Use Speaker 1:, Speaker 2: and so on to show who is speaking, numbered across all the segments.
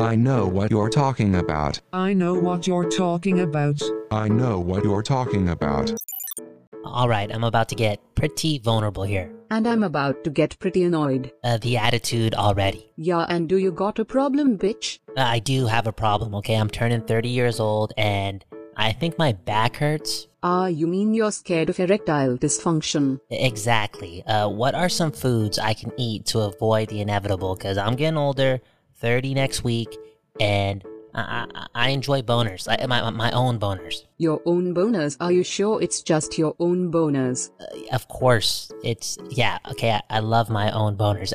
Speaker 1: I know what you're talking about.
Speaker 2: I know what you're talking about.
Speaker 1: I know what you're talking about.
Speaker 3: Alright, I'm about to get pretty vulnerable here.
Speaker 4: And I'm about to get pretty annoyed.
Speaker 3: Uh, the attitude already.
Speaker 4: Yeah, and do you got a problem, bitch?
Speaker 3: Uh, I do have a problem, okay? I'm turning 30 years old and I think my back hurts.
Speaker 4: Ah, you mean you're scared of erectile dysfunction?
Speaker 3: Exactly. Uh, what are some foods I can eat to avoid the inevitable? Because I'm getting older, 30 next week, and I, I, I enjoy boners. I, my, my own boners.
Speaker 4: Your own boners? Are you sure it's just your own boners?
Speaker 3: Uh, of course, it's, yeah, okay, I, I love my own boners.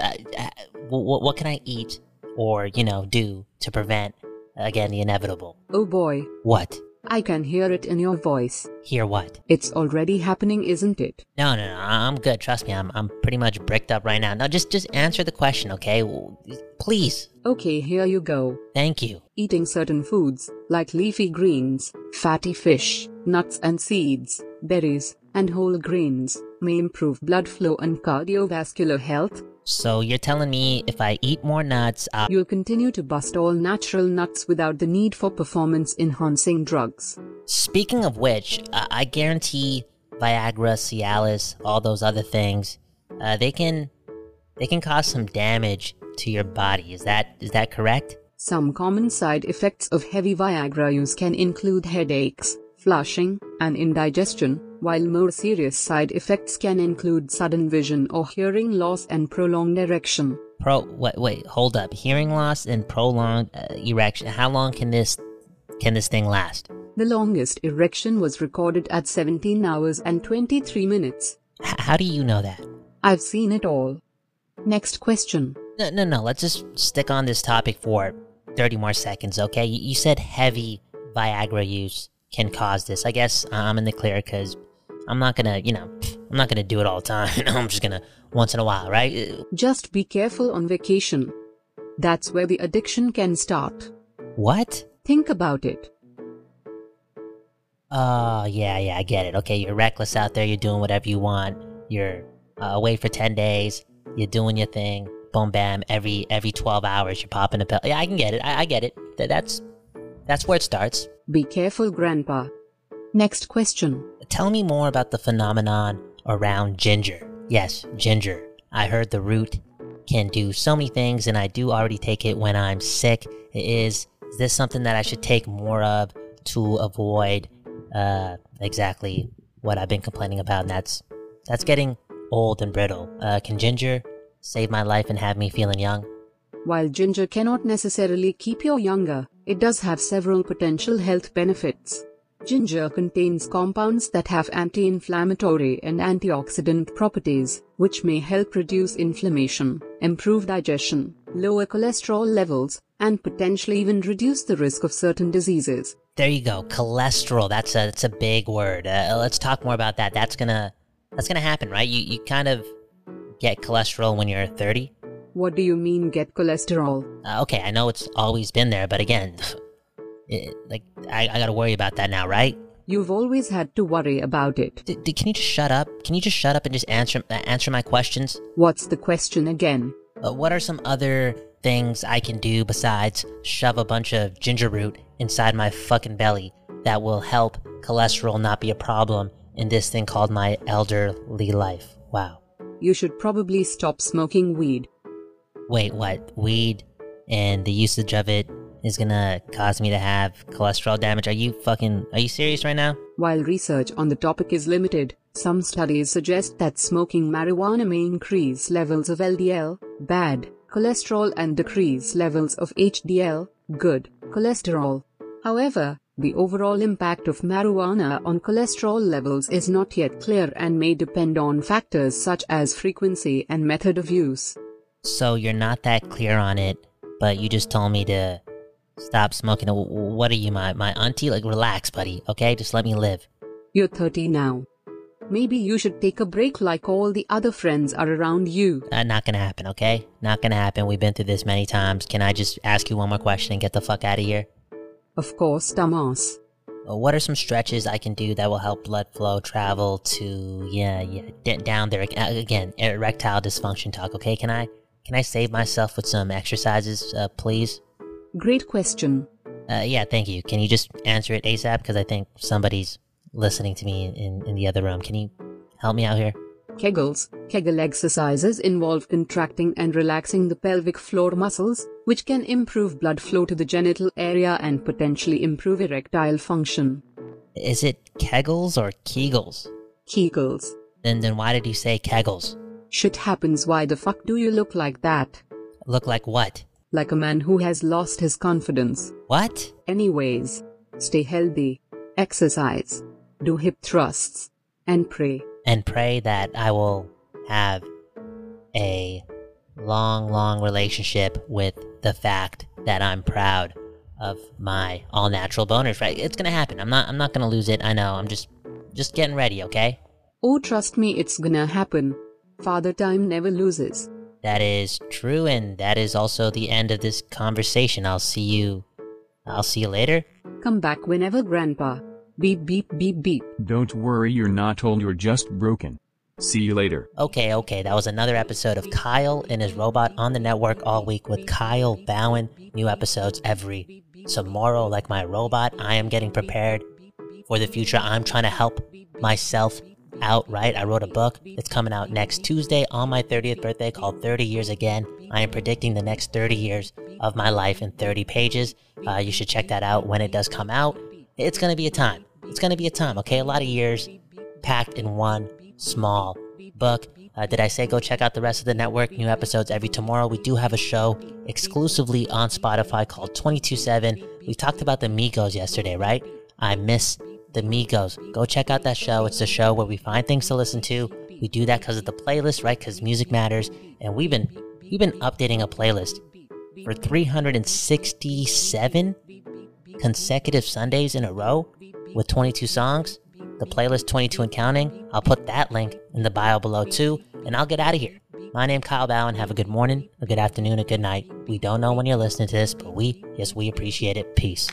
Speaker 3: What, what can I eat or, you know, do to prevent, again, the inevitable?
Speaker 4: Oh boy.
Speaker 3: What?
Speaker 4: I can hear it in your voice.
Speaker 3: Hear what?
Speaker 4: It's already happening, isn't it?
Speaker 3: No, no, no. I'm good. Trust me. I'm I'm pretty much bricked up right now. Now just just answer the question, okay? Please.
Speaker 4: Okay, here you go.
Speaker 3: Thank you.
Speaker 4: Eating certain foods, like leafy greens, fatty fish, nuts and seeds, berries, and whole grains, may improve blood flow and cardiovascular health.
Speaker 3: So you're telling me if I eat more nuts, I'll...
Speaker 4: You'll continue to bust all natural nuts without the need for performance-enhancing drugs.
Speaker 3: Speaking of which, uh, I guarantee Viagra, Cialis, all those other things, uh, they can they can cause some damage to your body. Is that is that correct?
Speaker 4: Some common side effects of heavy Viagra use can include headaches, flushing, and indigestion, while more serious side effects can include sudden vision or hearing loss and prolonged erection.
Speaker 3: Pro wait wait hold up hearing loss and prolonged uh, erection. How long can this can this thing last?
Speaker 4: The longest erection was recorded at 17 hours and 23 minutes.
Speaker 3: H- how do you know that?
Speaker 4: I've seen it all. Next question.
Speaker 3: No no no. Let's just stick on this topic for 30 more seconds, okay? You, you said heavy Viagra use can cause this. I guess I'm in the clear because I'm not gonna, you know, I'm not gonna do it all the time. I'm just gonna once in a while, right?
Speaker 4: Just be careful on vacation. That's where the addiction can start.
Speaker 3: What?
Speaker 4: Think about it.
Speaker 3: Oh, yeah, yeah, I get it. Okay, you're reckless out there. You're doing whatever you want. You're uh, away for 10 days. You're doing your thing. Boom, bam. Every every 12 hours, you're popping a pill. Yeah, I can get it. I, I get it. Th- That's that's where it starts.
Speaker 4: Be careful, Grandpa. Next question.
Speaker 3: Tell me more about the phenomenon around ginger. Yes, ginger. I heard the root can do so many things, and I do already take it when I'm sick. Is is this something that I should take more of to avoid uh, exactly what I've been complaining about? And that's that's getting old and brittle. Uh, can ginger save my life and have me feeling young?
Speaker 4: While ginger cannot necessarily keep you younger, it does have several potential health benefits. Ginger contains compounds that have anti inflammatory and antioxidant properties, which may help reduce inflammation, improve digestion, lower cholesterol levels, and potentially even reduce the risk of certain diseases.
Speaker 3: There you go. Cholesterol. That's a that's a big word. Uh, let's talk more about that. That's gonna that's gonna happen, right? You you kind of get cholesterol when you're 30.
Speaker 4: What do you mean get cholesterol?
Speaker 3: Uh, okay, I know it's always been there, but again, like I, I gotta worry about that now, right?
Speaker 4: You've always had to worry about it.
Speaker 3: D- d- can you just shut up? Can you just shut up and just answer uh, answer my questions?
Speaker 4: What's the question again?
Speaker 3: Uh, what are some other things I can do besides shove a bunch of ginger root inside my fucking belly that will help cholesterol not be a problem in this thing called my elderly life? Wow.
Speaker 4: You should probably stop smoking weed.
Speaker 3: Wait, what? Weed and the usage of it is gonna cause me to have cholesterol damage? Are you fucking. Are you serious right now?
Speaker 4: While research on the topic is limited, some studies suggest that smoking marijuana may increase levels of LDL, bad, cholesterol and decrease levels of HDL, good, cholesterol. However, the overall impact of marijuana on cholesterol levels is not yet clear and may depend on factors such as frequency and method of use.
Speaker 3: So you're not that clear on it, but you just told me to stop smoking. What are you, my, my auntie? Like, relax, buddy, okay? Just let me live.
Speaker 4: You're 30 now. Maybe you should take a break like all the other friends are around you.
Speaker 3: Uh, not gonna happen, okay? Not gonna happen. We've been through this many times. Can I just ask you one more question and get the fuck out of here?
Speaker 4: Of course, dumbass.
Speaker 3: Uh, What are some stretches I can do that will help blood flow travel to yeah yeah down there Uh, again erectile dysfunction talk? Okay, can I can I save myself with some exercises, uh, please?
Speaker 4: Great question.
Speaker 3: Uh, yeah, thank you. Can you just answer it ASAP? Because I think somebody's listening to me in, in the other room. Can you help me out here?
Speaker 4: Kegels. Kegel exercises involve contracting and relaxing the pelvic floor muscles, which can improve blood flow to the genital area and potentially improve erectile function.
Speaker 3: Is it Kegels or Kegels?
Speaker 4: Kegels.
Speaker 3: Then then why did you say Kegels?
Speaker 4: Shit happens. Why the fuck do you look like that?
Speaker 3: Look like what?
Speaker 4: Like a man who has lost his confidence.
Speaker 3: What?
Speaker 4: Anyways, stay healthy, exercise, do hip thrusts, and pray.
Speaker 3: And pray that I will have a long, long relationship with the fact that I'm proud of my all natural boners. Right? It's gonna happen. I'm not. I'm not gonna lose it. I know. I'm just, just getting ready. Okay.
Speaker 4: Oh, trust me, it's gonna happen. Father Time never loses.
Speaker 3: That is true, and that is also the end of this conversation. I'll see you. I'll see you later.
Speaker 4: Come back whenever, Grandpa. Beep, beep, beep, beep.
Speaker 5: Don't worry, you're not old, you're just broken. See you later.
Speaker 3: Okay, okay, that was another episode of Kyle and his robot on the network all week with Kyle Bowen. New episodes every tomorrow, like my robot. I am getting prepared for the future. I'm trying to help myself out, right? I wrote a book. It's coming out next Tuesday on my 30th birthday called 30 Years Again. I am predicting the next 30 years of my life in 30 pages. Uh, you should check that out when it does come out. It's going to be a time. It's going to be a time, okay? A lot of years packed in one small book. Uh, did I say go check out the rest of the network? New episodes every tomorrow. We do have a show exclusively on Spotify called 22 7. We talked about the Migos yesterday, right? I miss the Migos. Go check out that show. It's the show where we find things to listen to. We do that because of the playlist, right? Because music matters. And we've been we've been updating a playlist for 367 consecutive Sundays in a row with 22 songs. The playlist 22 and counting. I'll put that link in the bio below too, and I'll get out of here. My name is Kyle Bowen. Have a good morning, a good afternoon, a good night. We don't know when you're listening to this, but we, yes, we appreciate it. Peace.